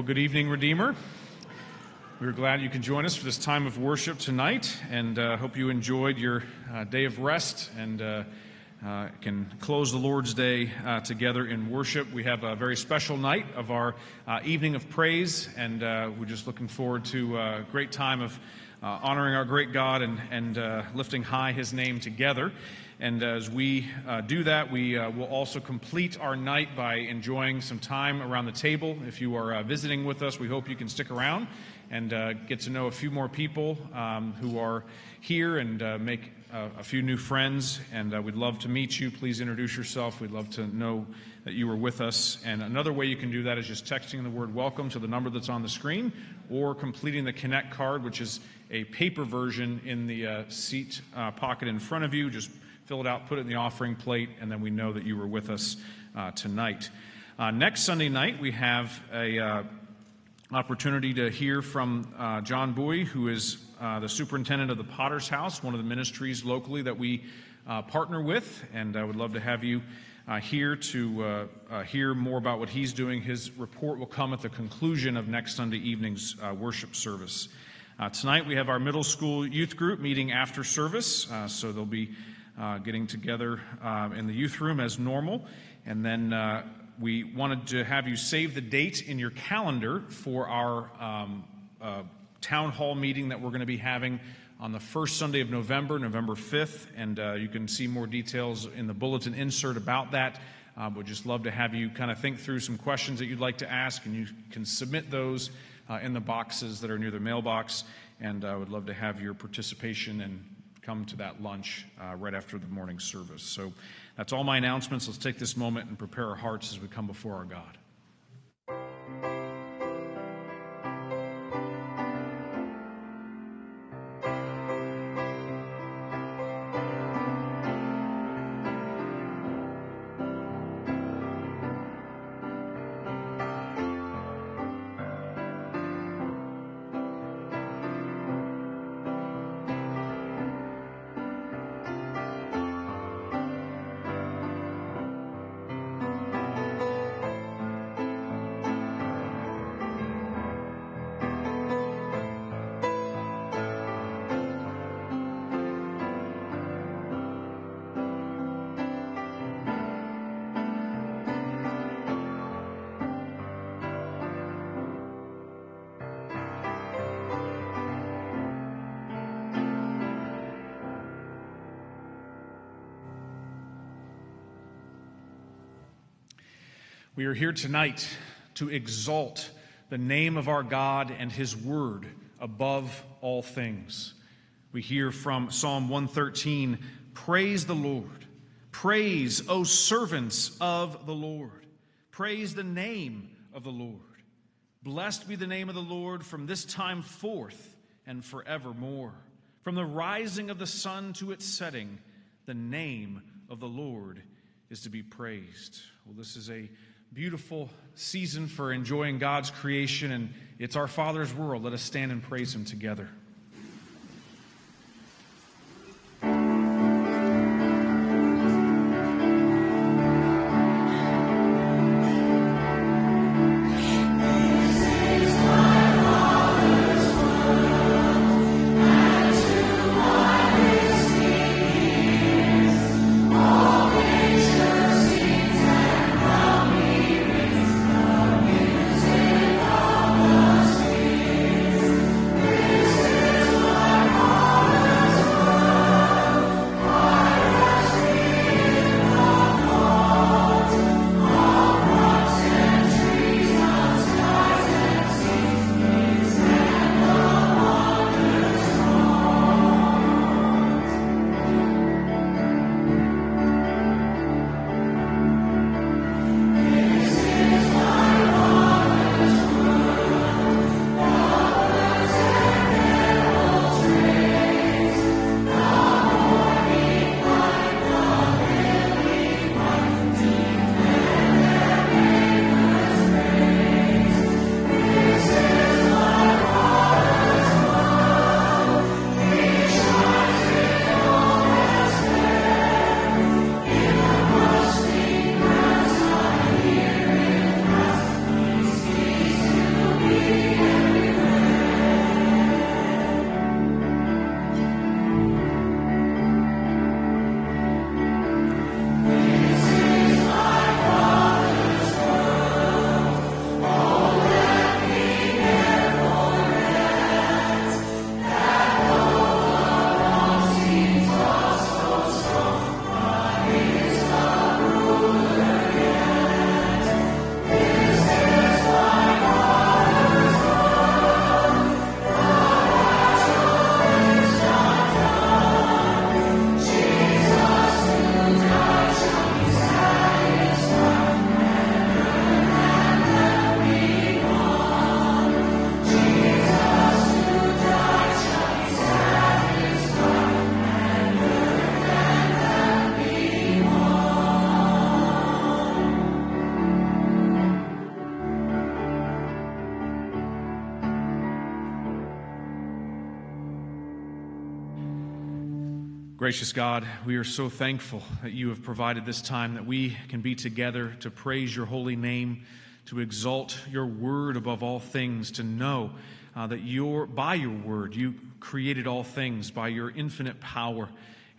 Well, good evening, Redeemer. We're glad you can join us for this time of worship tonight, and uh, hope you enjoyed your uh, day of rest and uh, uh can close the Lord's Day uh, together in worship. We have a very special night of our uh, evening of praise, and we're just looking forward to a great time of honoring our great God and, and lifting high His name together. And as we uh, do that, we uh, will also complete our night by enjoying some time around the table. If you are uh, visiting with us, we hope you can stick around and uh, get to know a few more people um, who are here and uh, make a few new friends. And uh, we'd love to meet you. Please introduce yourself. We'd love to know that you are with us. And another way you can do that is just texting the word welcome to the number that's on the screen or completing the Connect card, which is a paper version in the seat pocket in front of you. Just fill it out, put it in the offering plate, and then we know that you were with us uh, tonight. Uh, next Sunday night, we have a uh, opportunity to hear from uh, John Bowie, who is uh, the superintendent of the Potter's House, one of the ministries locally that we uh, partner with, and I would love to have you. here to hear more about what he's doing. His report will come at the conclusion of next Sunday evening's worship service. tonight we have our middle school youth group meeting after service, so there'll be uh, getting together uh, in the youth room as normal. And then uh, we wanted to have you save the date in your calendar for our um, uh, town hall meeting that we're going to be having on the first Sunday of November, November 5th. And uh, you can see more details in the bulletin insert about that. Uh, would just love to have you kind of think through some questions that you'd like to ask, and you can submit those uh, in the boxes that are near the mailbox. And I would love to have your participation and come to that lunch uh, right after the morning service. So that's all my announcements. Let's take this moment and prepare our hearts as we come before our God. Are here tonight to exalt the name of our God and His Word above all things. We hear from Psalm 113 Praise the Lord. Praise, O servants of the Lord. Praise the name of the Lord. Blessed be the name of the Lord from this time forth and forevermore. From the rising of the sun to its setting, the name of the Lord is to be praised. Well, this is a beautiful season for enjoying God's creation, and it's our Father's world. Let us stand and praise Him together. Gracious God, we are so thankful that you have provided this time that we can be together to praise your holy name, to exalt your word above all things, to know uh, that your, by your word you created all things, by your infinite power,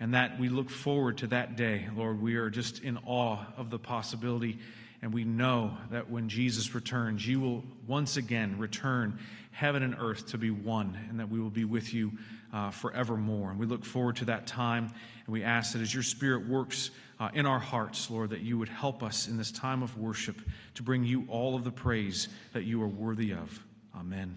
and that we look forward to that day. Lord, we are just in awe of the possibility, and we know that when Jesus returns, you will once again return heaven and earth to be one, and that we will be with you uh, forevermore. And we look forward to that time. And we ask that as your Spirit works uh, in our hearts, Lord, that you would help us in this time of worship to bring you all of the praise that you are worthy of. Amen.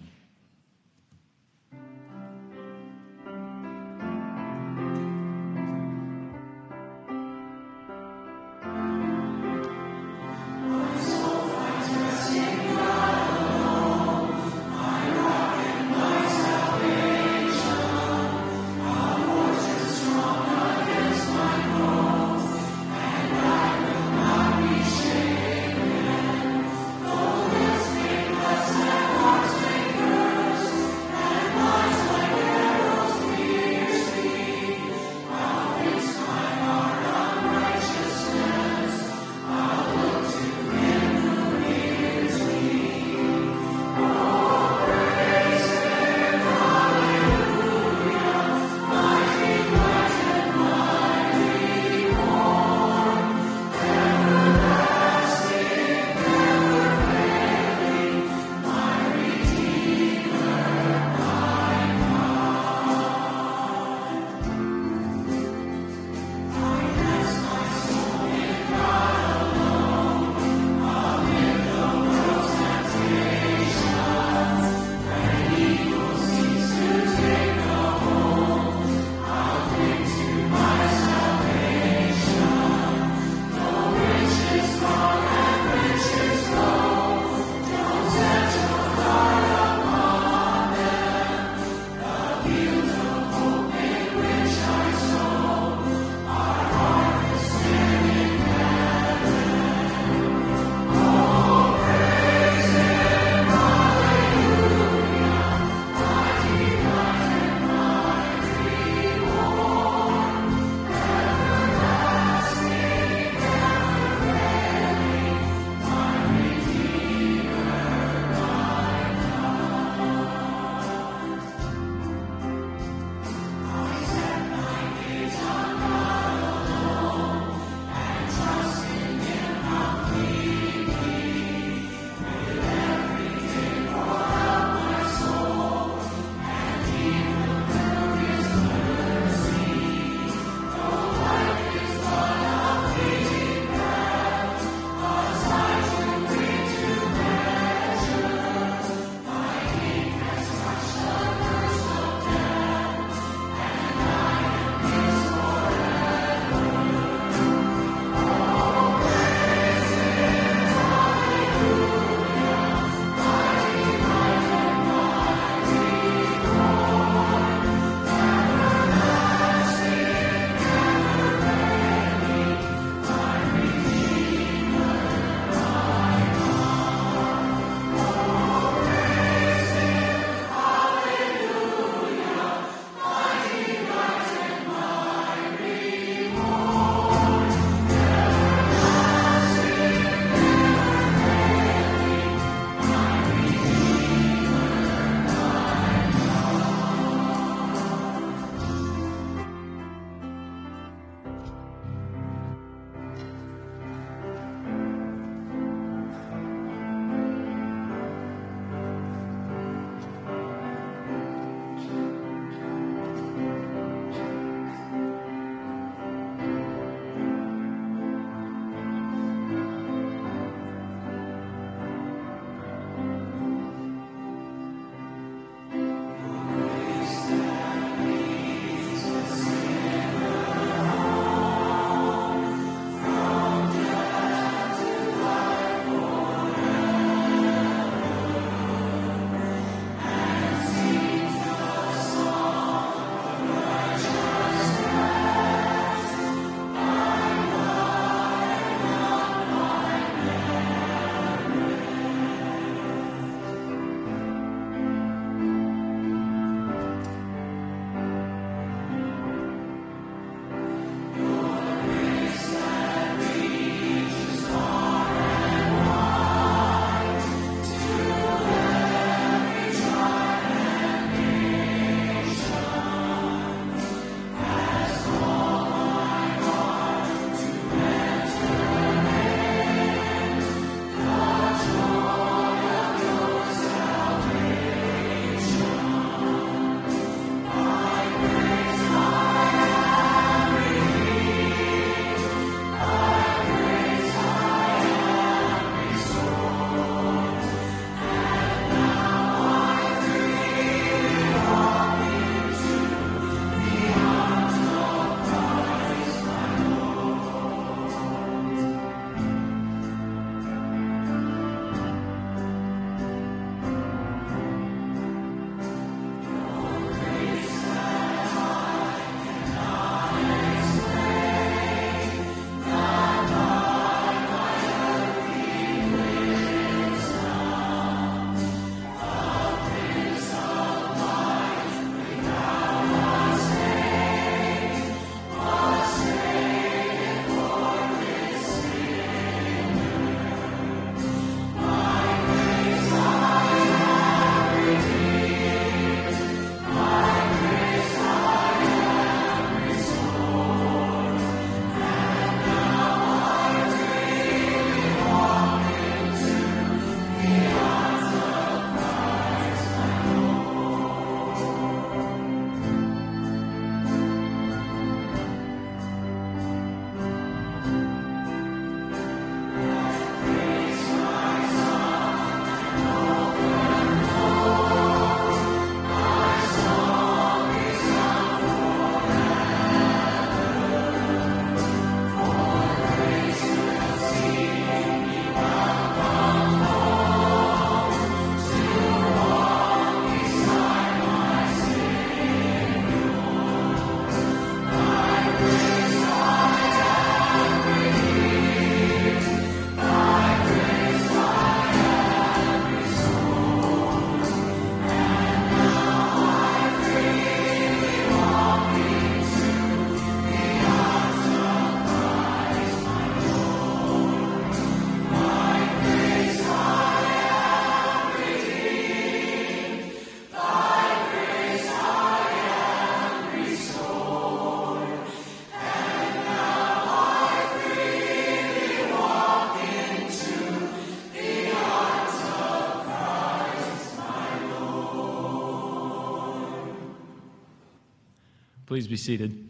Please be seated.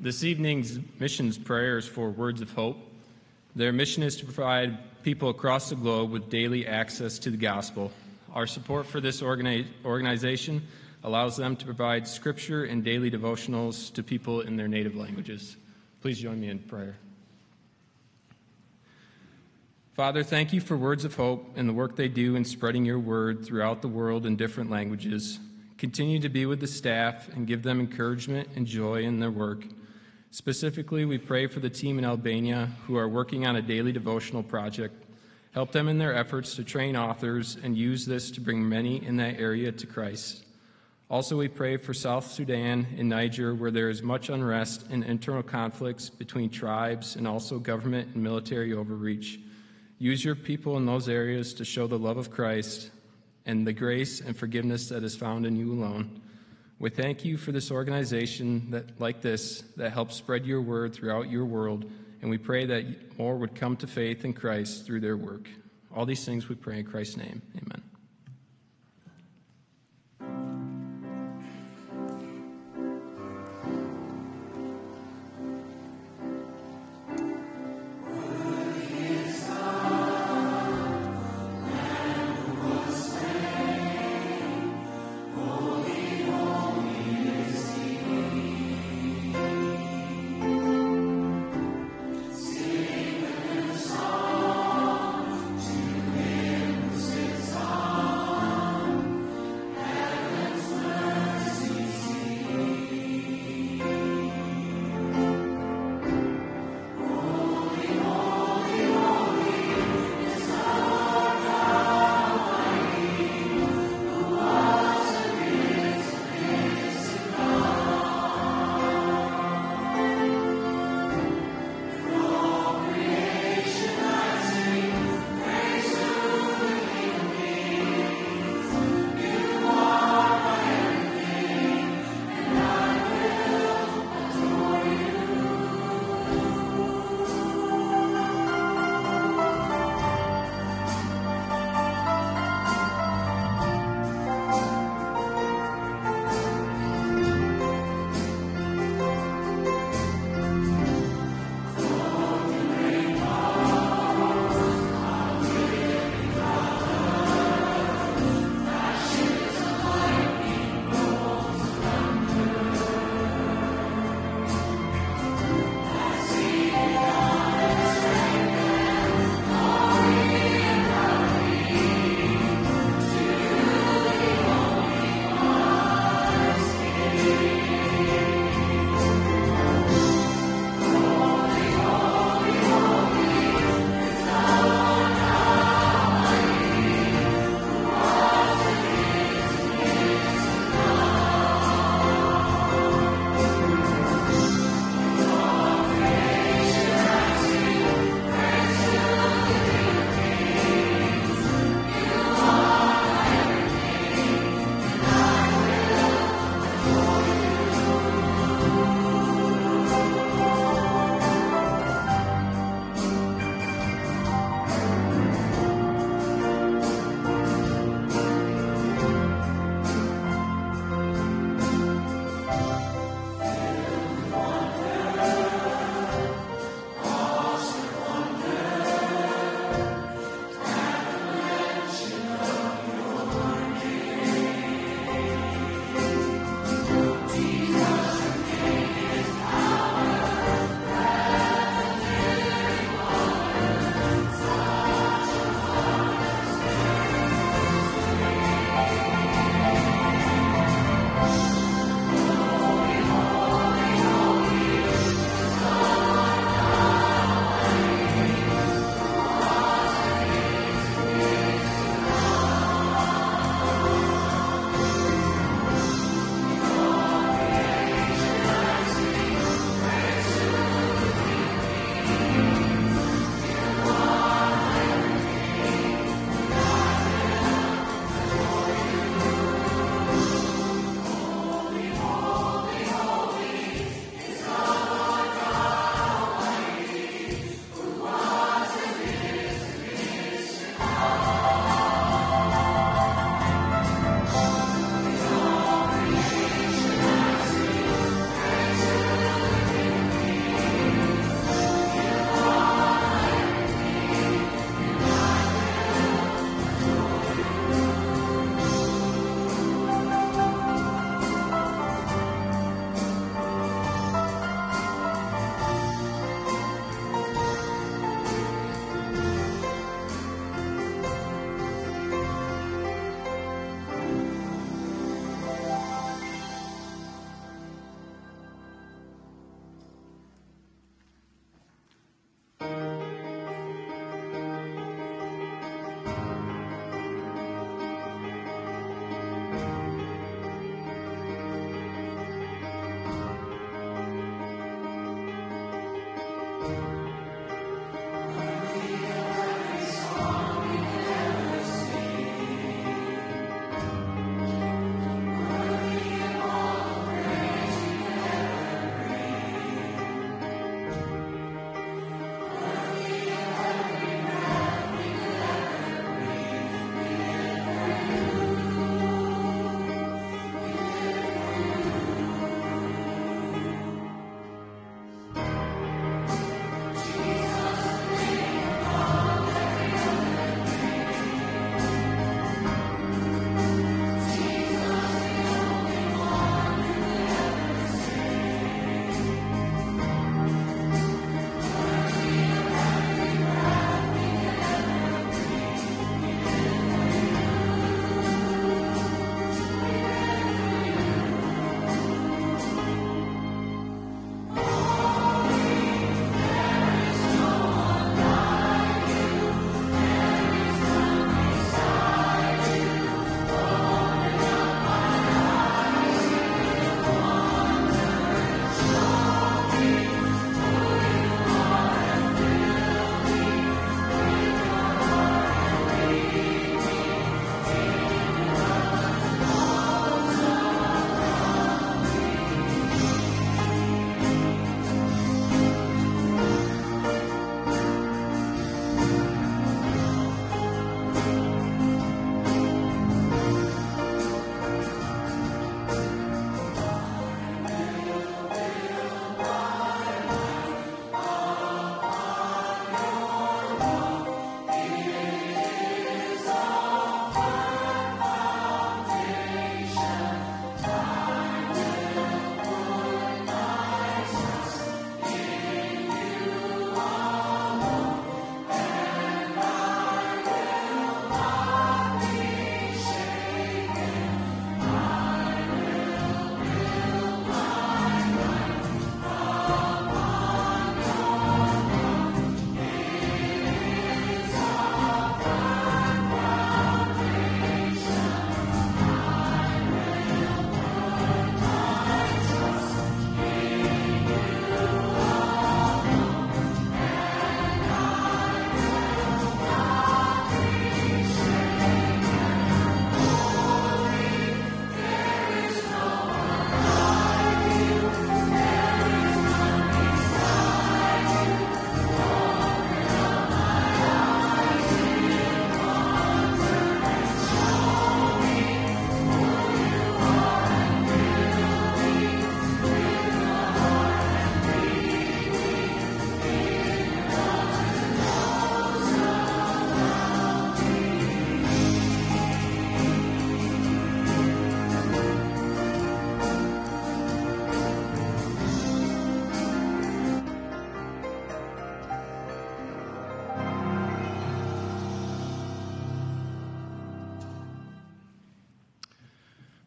This evening's missions prayers for Words of Hope. Their mission is to provide people across the globe with daily access to the gospel. Our support for this organi- organization allows them to provide scripture and daily devotionals to people in their native languages. Please join me in prayer. Father, thank you for Words of Hope and the work they do in spreading your word throughout the world in different languages. Continue to be with the staff and give them encouragement and joy in their work. Specifically, we pray for the team in Albania who are working on a daily devotional project. Help them in their efforts to train authors and use this to bring many in that area to Christ. Also, we pray for South Sudan and Niger, where there is much unrest and internal conflicts between tribes and also government and military overreach. Use your people in those areas to show the love of Christ and the grace and forgiveness that is found in you alone. We thank you for this organization that, like this that helps spread your word throughout your world, and we pray that more would come to faith in Christ through their work. All these things we pray in Christ's name. Amen.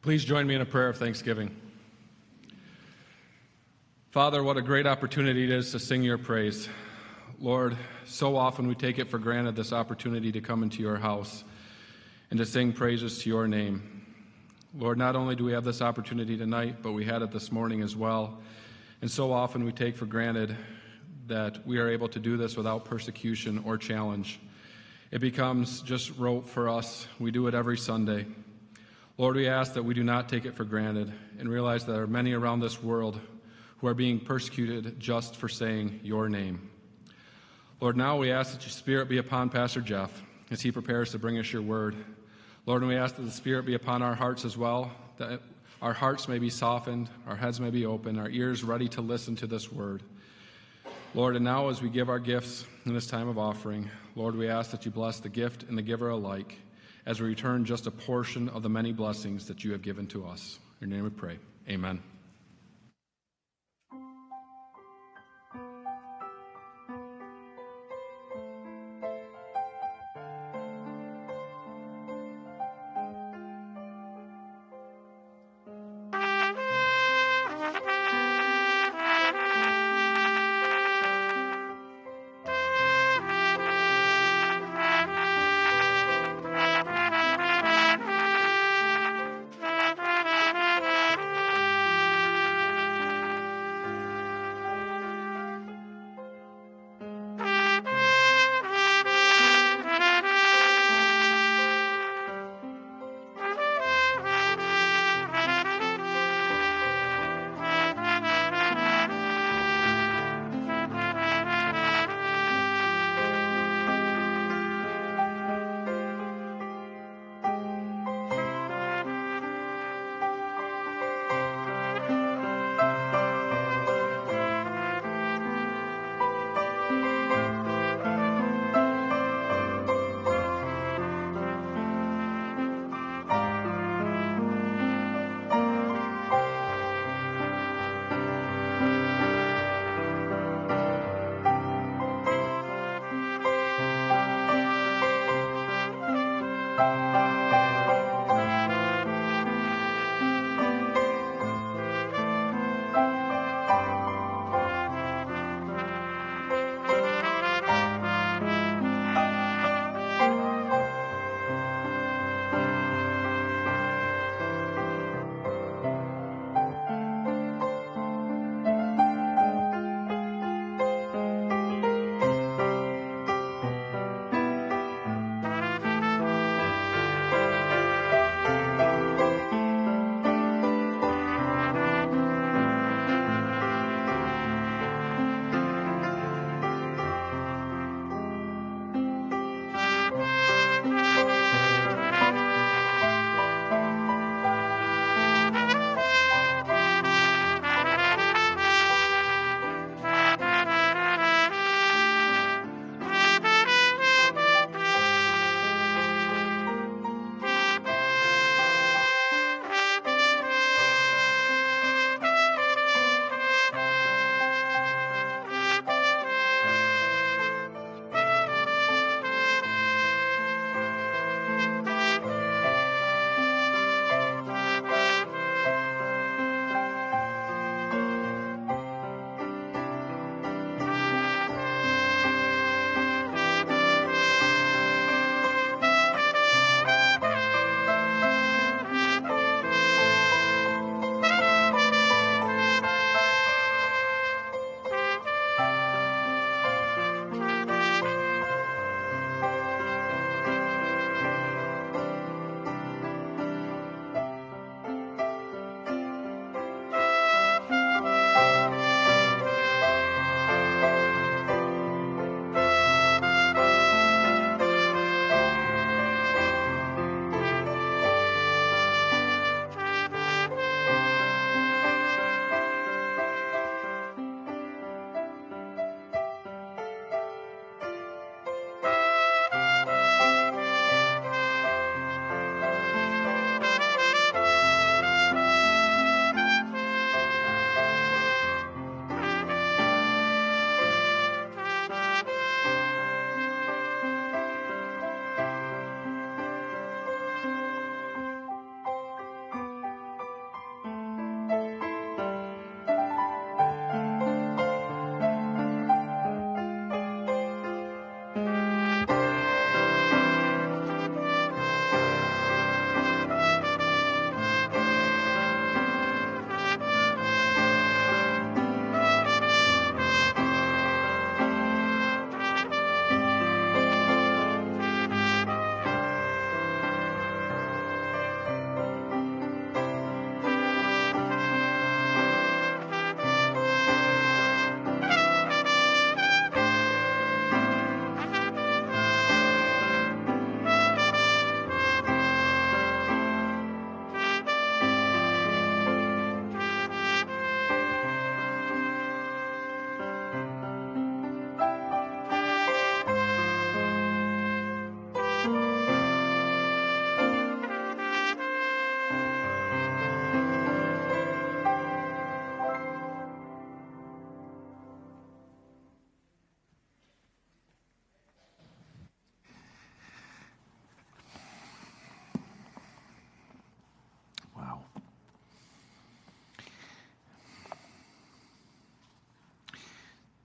Please join me in a prayer of thanksgiving. Father, what a great opportunity it is to sing your praise. Lord, so often we take it for granted this opportunity to come into your house and to sing praises to your name. Lord, not only do we have this opportunity tonight, but we had it this morning as well. And so often we take for granted that we are able to do this without persecution or challenge. It becomes just rote for us. We do it every Sunday. Lord, we ask that we do not take it for granted and realize that there are many around this world who are being persecuted just for saying your name. Lord, now we ask that your Spirit be upon Pastor Jeff as he prepares to bring us your word. Lord, and we ask that the Spirit be upon our hearts as well, that our hearts may be softened, our heads may be open, our ears ready to listen to this word. Lord, and now as we give our gifts in this time of offering, Lord, we ask that you bless the gift and the giver alike as we return just a portion of the many blessings that you have given to us. In your name we pray. Amen.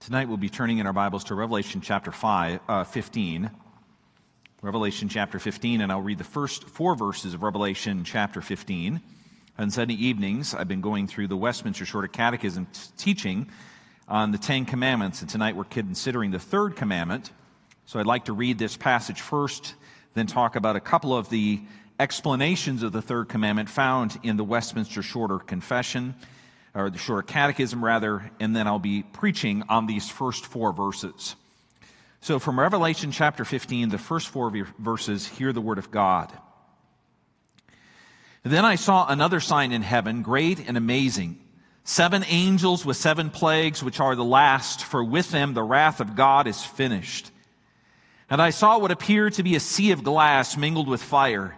Tonight we'll be turning in our Bibles to Revelation chapter five, uh, 15. Revelation chapter 15, and I'll read the first four verses of Revelation chapter 15. On Sunday evenings, I've been going through the Westminster Shorter Catechism t- teaching on the Ten Commandments, and tonight we're considering the third commandment. So I'd like to read this passage first, then talk about a couple of the explanations of the third commandment found in the Westminster Shorter Confession or the shorter catechism rather, and then I'll be preaching on these first four verses. So from Revelation chapter 15, the first four verses, hear the word of God. Then I saw another sign in heaven, great and amazing. Seven angels with seven plagues, which are the last, for with them the wrath of God is finished. And I saw what appeared to be a sea of glass mingled with fire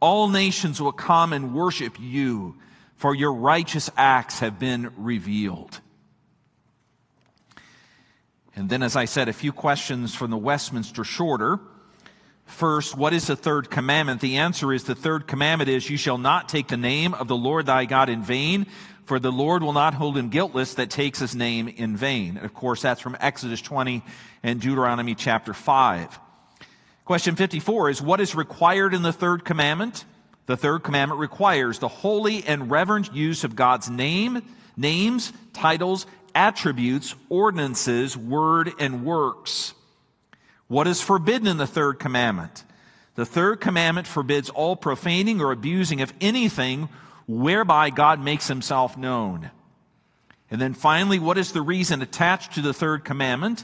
All nations will come and worship you, for your righteous acts have been revealed. And then, as I said, a few questions from the Westminster Shorter. First, what is the third commandment? The answer is the third commandment is, You shall not take the name of the Lord thy God in vain, for the Lord will not hold him guiltless that takes his name in vain. And of course, that's from Exodus 20 and Deuteronomy chapter 5. Question 54 is what is required in the third commandment? The third commandment requires the holy and reverent use of God's name, names, titles, attributes, ordinances, word, and works. What is forbidden in the third commandment? The third commandment forbids all profaning or abusing of anything whereby God makes himself known. And then finally, what is the reason attached to the third commandment?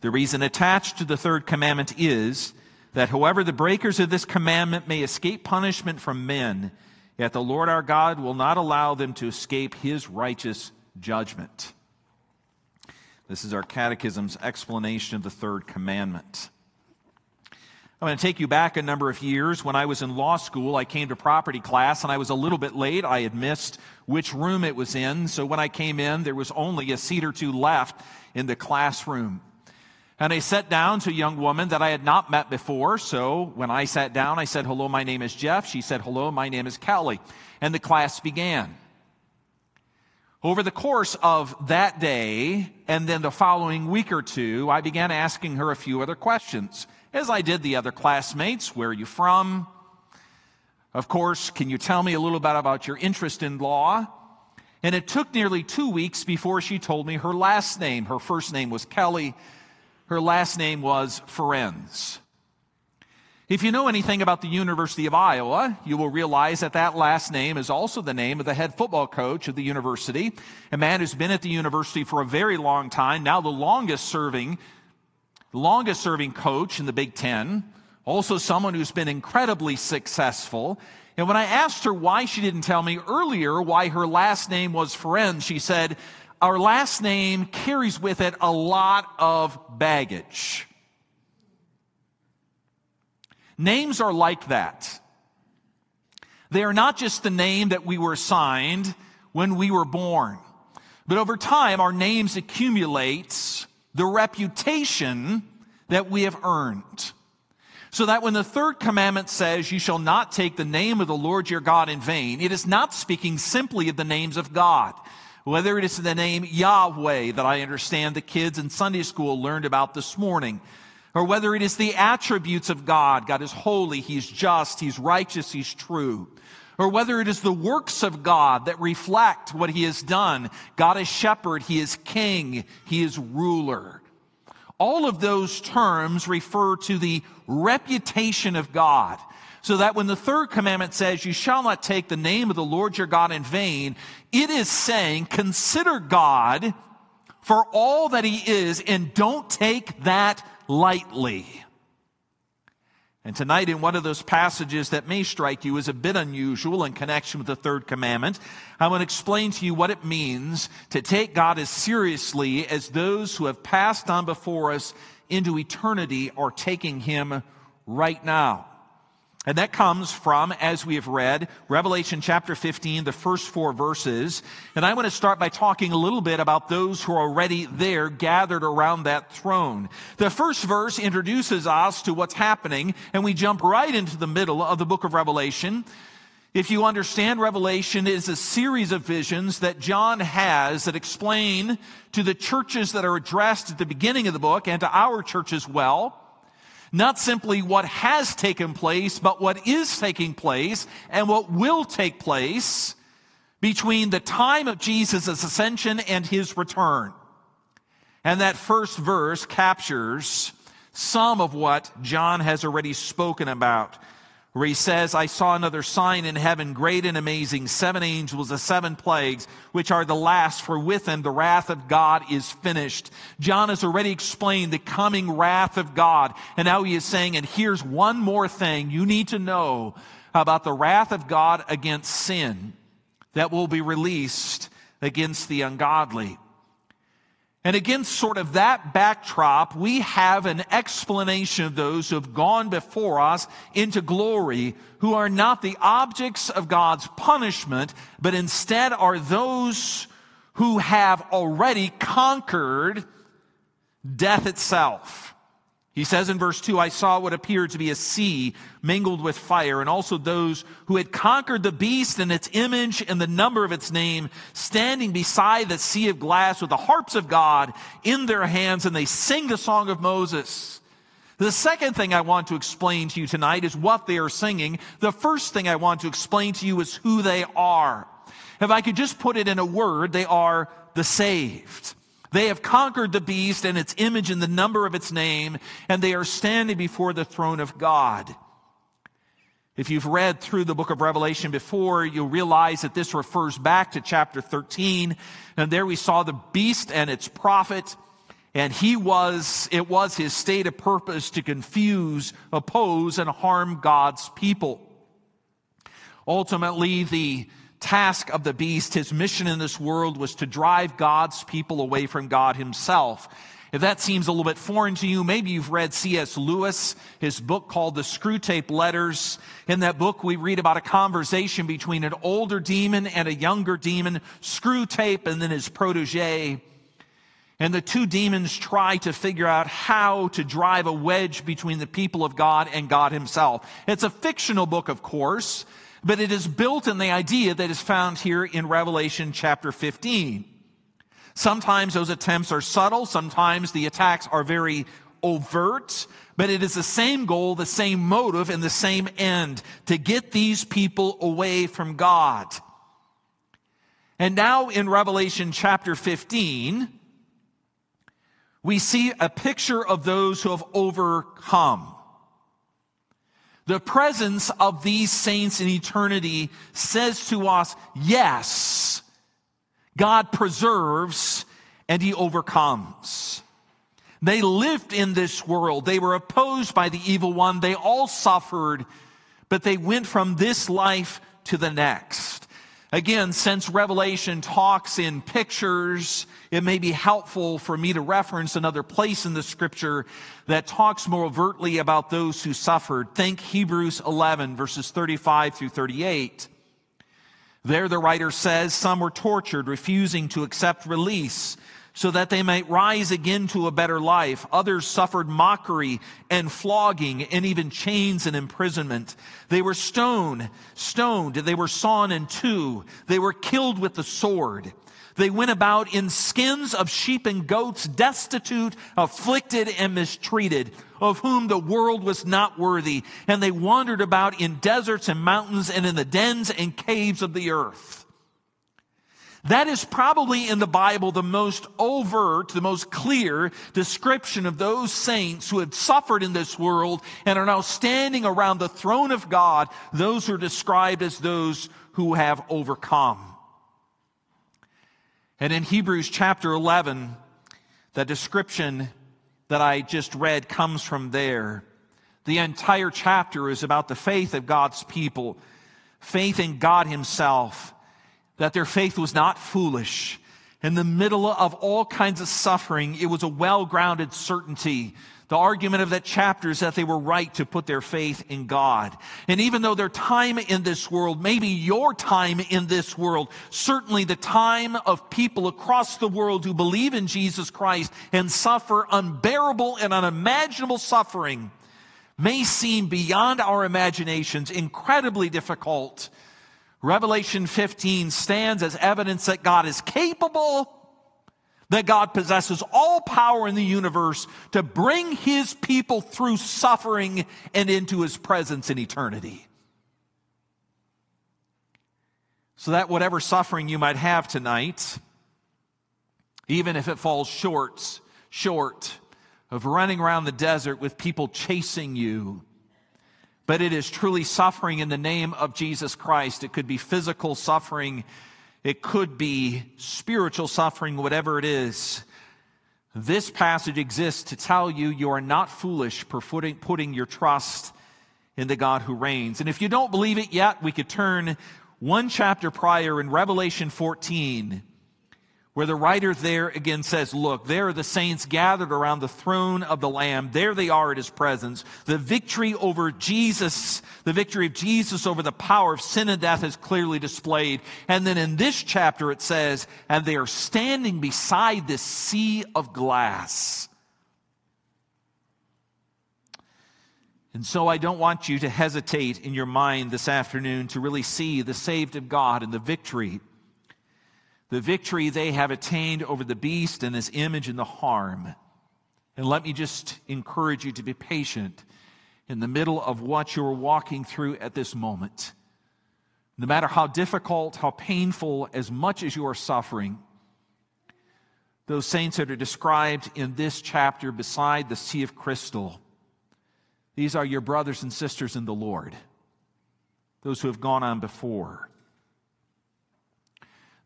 The reason attached to the third commandment is that however the breakers of this commandment may escape punishment from men, yet the Lord our God will not allow them to escape his righteous judgment. This is our catechism's explanation of the third commandment. I'm going to take you back a number of years. When I was in law school, I came to property class and I was a little bit late. I had missed which room it was in. So when I came in, there was only a seat or two left in the classroom. And I sat down to a young woman that I had not met before. So when I sat down, I said, Hello, my name is Jeff. She said, Hello, my name is Kelly. And the class began. Over the course of that day and then the following week or two, I began asking her a few other questions, as I did the other classmates. Where are you from? Of course, can you tell me a little bit about your interest in law? And it took nearly two weeks before she told me her last name. Her first name was Kelly. Her last name was Ferentz. If you know anything about the University of Iowa, you will realize that that last name is also the name of the head football coach of the university, a man who's been at the university for a very long time, now the longest serving, longest serving coach in the Big Ten, also someone who's been incredibly successful. And when I asked her why she didn't tell me earlier why her last name was Ferentz, she said, our last name carries with it a lot of baggage. Names are like that. They are not just the name that we were assigned when we were born, but over time, our names accumulate the reputation that we have earned. So that when the third commandment says, You shall not take the name of the Lord your God in vain, it is not speaking simply of the names of God whether it is the name Yahweh that I understand the kids in Sunday school learned about this morning, or whether it is the attributes of God. God is holy, He's just, He's righteous, He's true. Or whether it is the works of God that reflect what He has done. God is shepherd, He is king, He is ruler. All of those terms refer to the reputation of God. So that when the third commandment says, you shall not take the name of the Lord your God in vain, it is saying, consider God for all that he is and don't take that lightly. And tonight, in one of those passages that may strike you as a bit unusual in connection with the third commandment, I want to explain to you what it means to take God as seriously as those who have passed on before us into eternity are taking Him right now. And that comes from, as we have read, Revelation chapter 15, the first four verses. And I want to start by talking a little bit about those who are already there gathered around that throne. The first verse introduces us to what's happening, and we jump right into the middle of the book of Revelation. If you understand Revelation is a series of visions that John has that explain to the churches that are addressed at the beginning of the book and to our church as well not simply what has taken place, but what is taking place and what will take place between the time of Jesus' ascension and his return. And that first verse captures some of what John has already spoken about where he says, I saw another sign in heaven, great and amazing, seven angels, the seven plagues, which are the last, for with them the wrath of God is finished. John has already explained the coming wrath of God, and now he is saying, and here's one more thing you need to know about the wrath of God against sin that will be released against the ungodly. And against sort of that backdrop, we have an explanation of those who have gone before us into glory, who are not the objects of God's punishment, but instead are those who have already conquered death itself. He says in verse 2, I saw what appeared to be a sea mingled with fire, and also those who had conquered the beast and its image and the number of its name, standing beside the sea of glass with the harps of God in their hands, and they sing the song of Moses. The second thing I want to explain to you tonight is what they are singing. The first thing I want to explain to you is who they are. If I could just put it in a word, they are the saved. They have conquered the beast and its image and the number of its name, and they are standing before the throne of God. If you've read through the book of Revelation before, you'll realize that this refers back to chapter 13. And there we saw the beast and its prophet. And he was, it was his stated purpose to confuse, oppose, and harm God's people. Ultimately, the task of the beast, his mission in this world was to drive God's people away from God himself. If that seems a little bit foreign to you, maybe you've read C.S. Lewis, his book called The Screwtape Letters. In that book, we read about a conversation between an older demon and a younger demon, Screwtape and then his protege. And the two demons try to figure out how to drive a wedge between the people of God and God himself. It's a fictional book, of course, but it is built in the idea that is found here in Revelation chapter 15. Sometimes those attempts are subtle, sometimes the attacks are very overt, but it is the same goal, the same motive, and the same end to get these people away from God. And now in Revelation chapter 15, we see a picture of those who have overcome. The presence of these saints in eternity says to us, yes, God preserves and he overcomes. They lived in this world. They were opposed by the evil one. They all suffered, but they went from this life to the next. Again, since Revelation talks in pictures, it may be helpful for me to reference another place in the scripture that talks more overtly about those who suffered. Think Hebrews 11 verses 35 through 38. There the writer says some were tortured, refusing to accept release so that they might rise again to a better life. Others suffered mockery and flogging and even chains and imprisonment. They were stoned, stoned. They were sawn in two. They were killed with the sword. They went about in skins of sheep and goats, destitute, afflicted, and mistreated, of whom the world was not worthy. And they wandered about in deserts and mountains and in the dens and caves of the earth. That is probably in the Bible the most overt, the most clear description of those saints who have suffered in this world and are now standing around the throne of God. Those are described as those who have overcome. And in Hebrews chapter 11, the description that I just read comes from there. The entire chapter is about the faith of God's people, faith in God Himself, that their faith was not foolish. In the middle of all kinds of suffering, it was a well grounded certainty the argument of that chapter is that they were right to put their faith in God. And even though their time in this world, maybe your time in this world, certainly the time of people across the world who believe in Jesus Christ and suffer unbearable and unimaginable suffering, may seem beyond our imaginations incredibly difficult. Revelation 15 stands as evidence that God is capable that God possesses all power in the universe to bring his people through suffering and into his presence in eternity. So that whatever suffering you might have tonight, even if it falls short, short of running around the desert with people chasing you, but it is truly suffering in the name of Jesus Christ. It could be physical suffering it could be spiritual suffering, whatever it is. This passage exists to tell you you are not foolish for putting, your trust in the God who reigns. And if you don't believe it yet, we could turn one chapter prior in Revelation 14 where the writer there again says, Look, there are the saints gathered around the throne of the Lamb. There they are at his presence. The victory over Jesus, the victory of Jesus over the power of sin and death is clearly displayed. And then in this chapter it says, And they are standing beside this sea of glass. And so I don't want you to hesitate in your mind this afternoon to really see the saved of God and the victory the victory they have attained over the beast and his image and the harm. And let me just encourage you to be patient in the middle of what you're walking through at this moment. No matter how difficult, how painful, as much as you are suffering, those saints that are described in this chapter beside the Sea of Crystal, these are your brothers and sisters in the Lord, those who have gone on before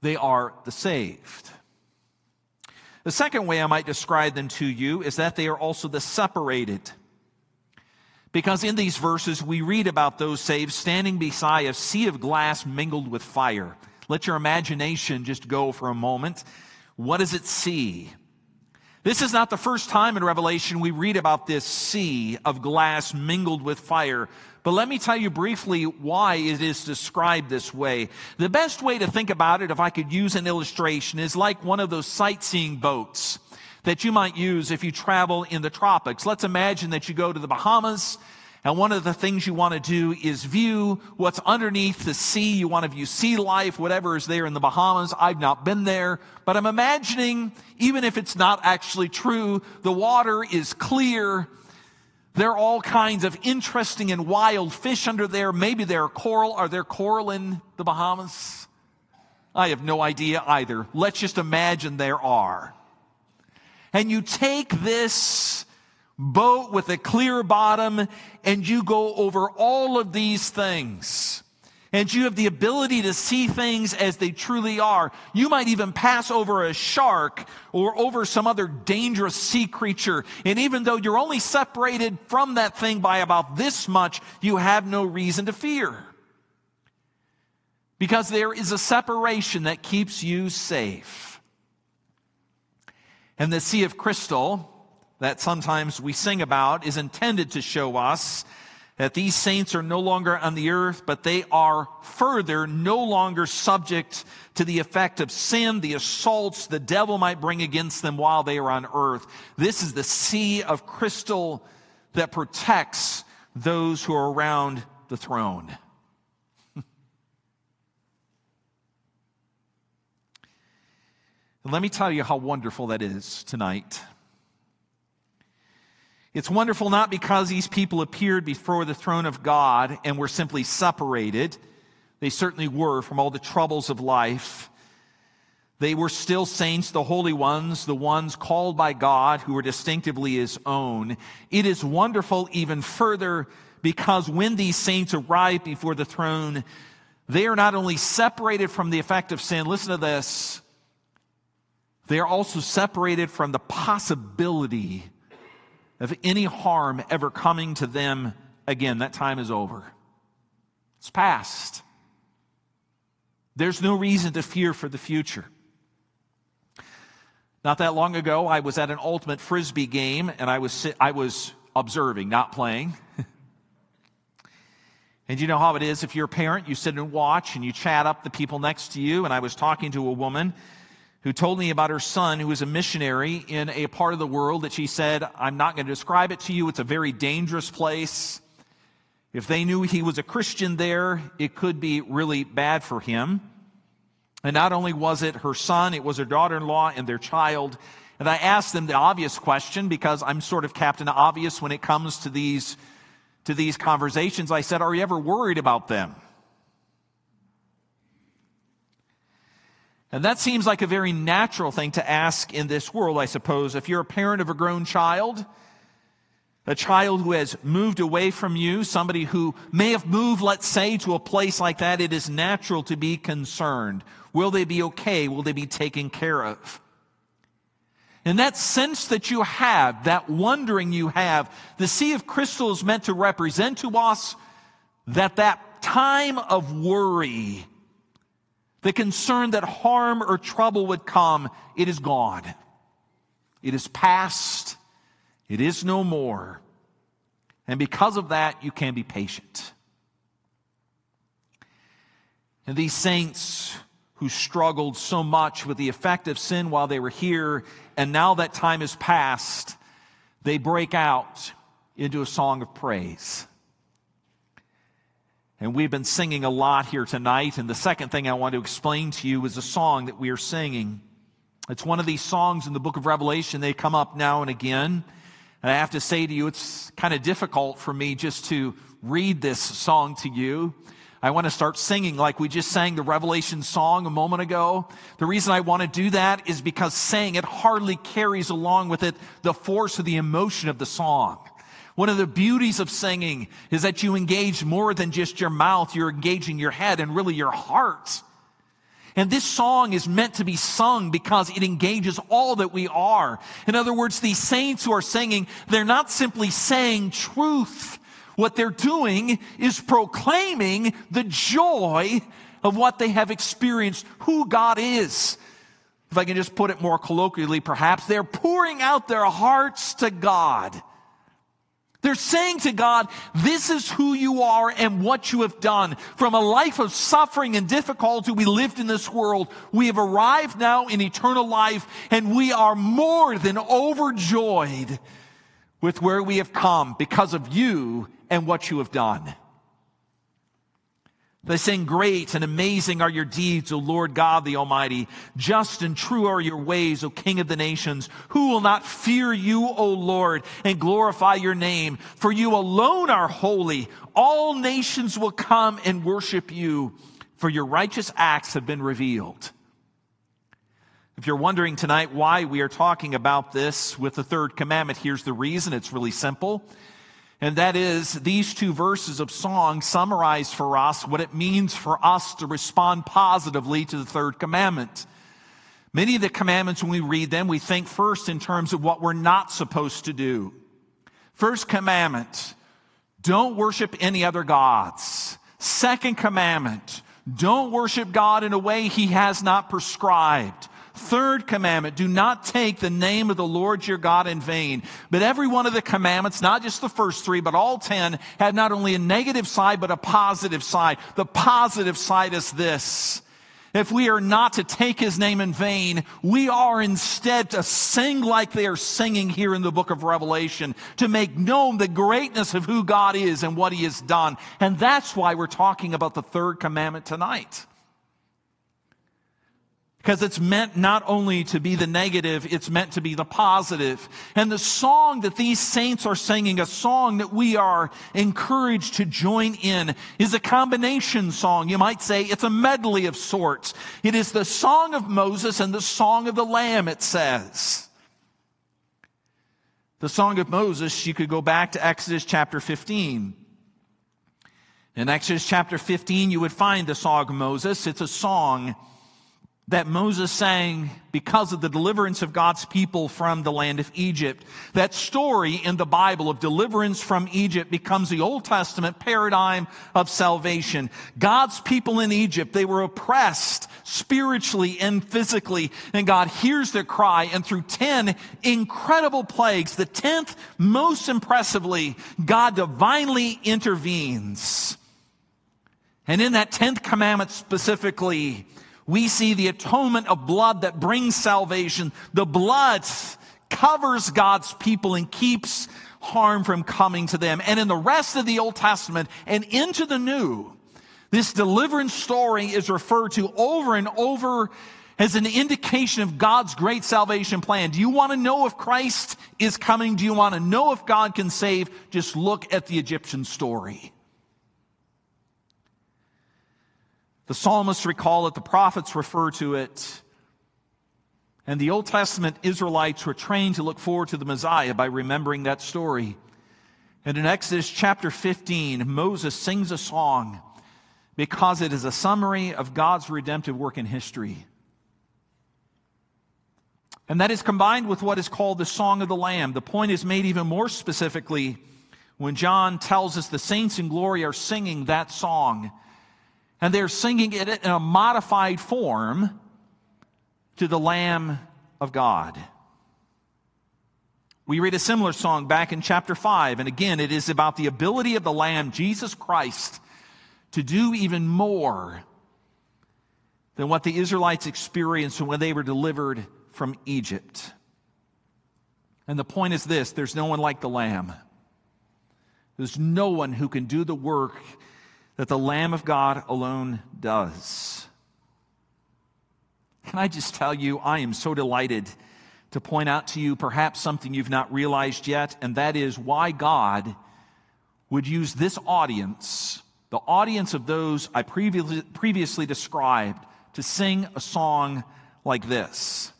they are the saved. The second way I might describe them to you is that they are also the separated. Because in these verses, we read about those saved standing beside a sea of glass mingled with fire. Let your imagination just go for a moment. What does it see? This is not the first time in Revelation we read about this sea of glass mingled with fire. But let me tell you briefly why it is described this way. The best way to think about it, if I could use an illustration, is like one of those sightseeing boats that you might use if you travel in the tropics. Let's imagine that you go to the Bahamas and one of the things you want to do is view what's underneath the sea. You want to view sea life, whatever is there in the Bahamas. I've not been there, but I'm imagining, even if it's not actually true, the water is clear. There are all kinds of interesting and wild fish under there. Maybe there are coral. Are there coral in the Bahamas? I have no idea either. Let's just imagine there are. And you take this boat with a clear bottom and you go over all of these things. And you have the ability to see things as they truly are. You might even pass over a shark or over some other dangerous sea creature. And even though you're only separated from that thing by about this much, you have no reason to fear. Because there is a separation that keeps you safe. And the Sea of Crystal, that sometimes we sing about is intended to show us that these saints are no longer on the earth, but they are further no longer subject to the effect of sin, the assaults the devil might bring against them while they are on earth. This is the sea of crystal that protects those who are around the throne. and let me tell you how wonderful that is tonight. It's wonderful not because these people appeared before the throne of God and were simply separated. They certainly were from all the troubles of life. They were still saints, the holy ones, the ones called by God who were distinctively his own. It is wonderful even further because when these saints arrive before the throne, they are not only separated from the effect of sin, listen to this, they are also separated from the possibility of any harm ever coming to them again. That time is over. It's past. There's no reason to fear for the future. Not that long ago, I was at an ultimate frisbee game and I was, I was observing, not playing. and you know how it is if you're a parent, you sit and watch and you chat up the people next to you. And I was talking to a woman who told me about her son who was a missionary in a part of the world that she said, I'm not going to describe it to you. It's a very dangerous place. If they knew he was a Christian there, it could be really bad for him. And not only was it her son, it was her daughter in law and their child. And I asked them the obvious question because I'm sort of Captain Obvious when it comes to these, to these conversations. I said, Are you ever worried about them? And that seems like a very natural thing to ask in this world, I suppose. If you're a parent of a grown child, a child who has moved away from you, somebody who may have moved, let's say, to a place like that, it is natural to be concerned. Will they be okay? Will they be taken care of? And that sense that you have, that wondering you have, the Sea of Crystal is meant to represent to us that that time of worry the concern that harm or trouble would come, it is gone. It is past. It is no more. And because of that, you can be patient. And these saints who struggled so much with the effect of sin while they were here, and now that time is past, they break out into a song of praise. And we've been singing a lot here tonight. And the second thing I want to explain to you is a song that we are singing. It's one of these songs in the book of Revelation. They come up now and again. And I have to say to you, it's kind of difficult for me just to read this song to you. I want to start singing like we just sang the Revelation song a moment ago. The reason I want to do that is because saying it hardly carries along with it the force of the emotion of the song. One of the beauties of singing is that you engage more than just your mouth. You're engaging your head and really your heart. And this song is meant to be sung because it engages all that we are. In other words, these saints who are singing, they're not simply saying truth. What they're doing is proclaiming the joy of what they have experienced, who God is. If I can just put it more colloquially, perhaps, they're pouring out their hearts to God. They're saying to God, this is who you are and what you have done. From a life of suffering and difficulty we lived in this world, we have arrived now in eternal life and we are more than overjoyed with where we have come because of you and what you have done. They sing, Great and amazing are your deeds, O Lord God the Almighty. Just and true are your ways, O King of the nations. Who will not fear you, O Lord, and glorify your name? For you alone are holy. All nations will come and worship you, for your righteous acts have been revealed. If you're wondering tonight why we are talking about this with the third commandment, here's the reason. It's really simple. And that is, these two verses of song summarize for us what it means for us to respond positively to the third commandment. Many of the commandments, when we read them, we think first in terms of what we're not supposed to do. First commandment, don't worship any other gods. Second commandment, don't worship God in a way he has not prescribed. Third commandment, do not take the name of the Lord your God in vain. But every one of the commandments, not just the first three, but all ten, have not only a negative side, but a positive side. The positive side is this. If we are not to take his name in vain, we are instead to sing like they are singing here in the book of Revelation, to make known the greatness of who God is and what he has done. And that's why we're talking about the third commandment tonight. Because it's meant not only to be the negative, it's meant to be the positive. And the song that these saints are singing, a song that we are encouraged to join in, is a combination song. You might say it's a medley of sorts. It is the song of Moses and the song of the Lamb, it says. The song of Moses, you could go back to Exodus chapter 15. In Exodus chapter 15, you would find the song of Moses. It's a song that Moses sang because of the deliverance of God's people from the land of Egypt. That story in the Bible of deliverance from Egypt becomes the Old Testament paradigm of salvation. God's people in Egypt, they were oppressed spiritually and physically, and God hears their cry, and through 10 incredible plagues, the 10th most impressively, God divinely intervenes. And in that 10th commandment specifically, we see the atonement of blood that brings salvation. The blood covers God's people and keeps harm from coming to them. And in the rest of the Old Testament and into the New, this deliverance story is referred to over and over as an indication of God's great salvation plan. Do you want to know if Christ is coming? Do you want to know if God can save? Just look at the Egyptian story. The psalmists recall it, the prophets refer to it. And the Old Testament Israelites were trained to look forward to the Messiah by remembering that story. And in Exodus chapter 15, Moses sings a song because it is a summary of God's redemptive work in history. And that is combined with what is called the Song of the Lamb. The point is made even more specifically when John tells us the saints in glory are singing that song and they're singing it in a modified form to the Lamb of God. We read a similar song back in chapter 5, and again, it is about the ability of the Lamb, Jesus Christ, to do even more than what the Israelites experienced when they were delivered from Egypt. And the point is this there's no one like the Lamb. There's no one who can do the work that the Lamb of God alone does. Can I just tell you, I am so delighted to point out to you perhaps something you've not realized yet, and that is why God would use this audience, the audience of those I previously, described, to sing a song like this.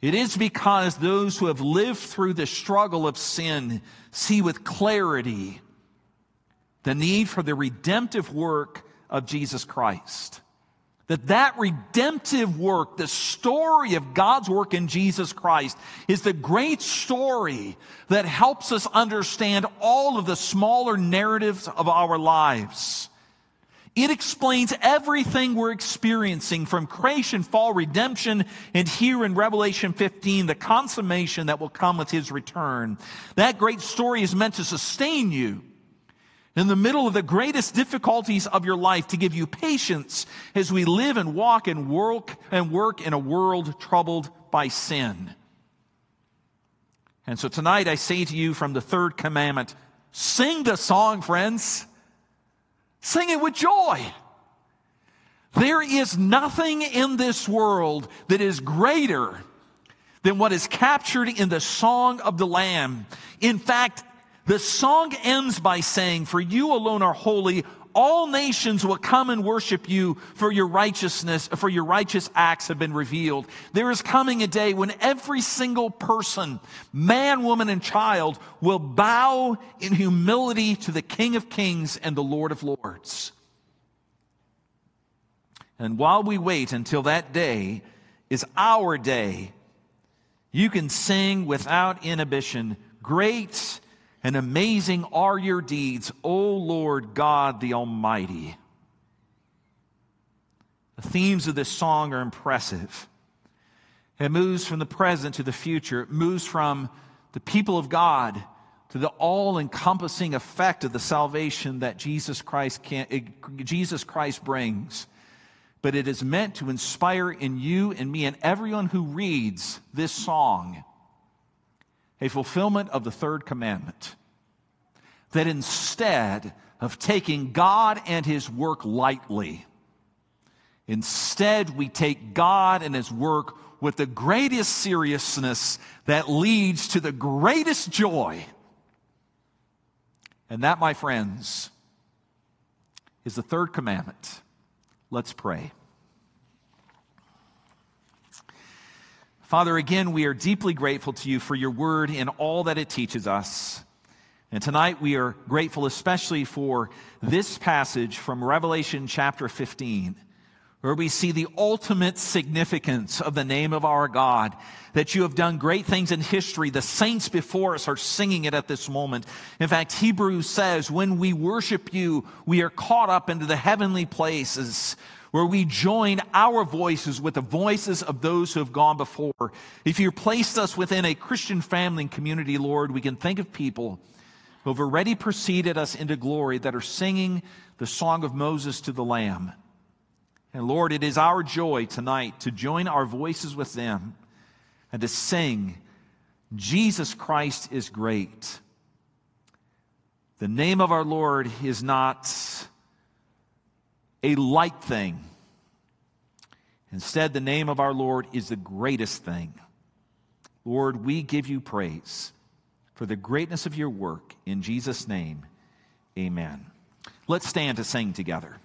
It is because those who have lived through the struggle of sin see with clarity the need for the redemptive work of Jesus Christ. That that redemptive work, the story of God's work in Jesus Christ, is the great story that helps us understand all of the smaller narratives of our lives. It explains everything we're experiencing from creation, fall, redemption, and here in Revelation 15, the consummation that will come with his return. That great story is meant to sustain you in the middle of the greatest difficulties of your life to give you patience as we live and walk and work and work in a world troubled by sin. And so tonight I say to you from the third commandment, sing the song, friends. Sing it with joy. There is nothing in this world that is greater than what is captured in the song of the Lamb. In fact, the song ends by saying, For you alone are holy. All nations will come and worship you for your righteousness, for your righteous acts have been revealed. There is coming a day when every single person, man, woman, and child will bow in humility to the King of Kings and the Lord of Lords. And while we wait until that day is our day, you can sing without inhibition, Great and amazing are your deeds, O Lord God the Almighty. The themes of this song are impressive. It moves from the present to the future. It moves from the people of God to the all encompassing effect of the salvation that Jesus Christ, can, eh, Jesus Christ brings. But it is meant to inspire in you and me and everyone who reads this song a fulfillment of the third commandment. That instead of taking God and His work lightly, instead we take God and His work with the greatest seriousness that leads to the greatest joy. And that, my friends, is the third commandment. Let's pray. Father, again, we are deeply grateful to you for your word and all that it teaches us. And tonight we are grateful especially for this passage from Revelation chapter 15, where we see the ultimate significance of the name of our God, that you have done great things in history. The saints before us are singing it at this moment. In fact, Hebrews says, when we worship you, we are caught up into the heavenly places where we join our voices with the voices of those who have gone before. If you placed us within a Christian family and community, Lord, we can think of people who have already preceded us into glory that are singing the song of Moses to the Lamb. And Lord, it is our joy tonight to join our voices with them and to sing, Jesus Christ is great. The name of our Lord is not a light thing. Instead, the name of our Lord is the greatest thing. Lord, we give you praise for the greatness of your work. In Jesus' name, amen. Let's stand to sing together.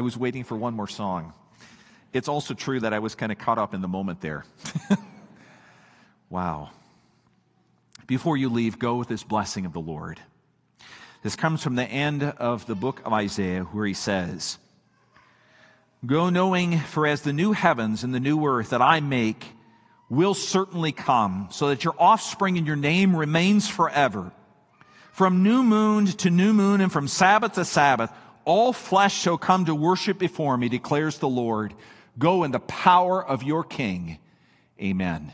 I was waiting for one more song. It's also true that I was kind of caught up in the moment there. wow. Before you leave, go with this blessing of the Lord. This comes from the end of the book of Isaiah, where he says, Go knowing, for as the new heavens and the new earth that I make will certainly come, so that your offspring and your name remains forever. From new moon to new moon and from Sabbath to Sabbath, all flesh shall come to worship before me, declares the Lord. Go in the power of your King. Amen.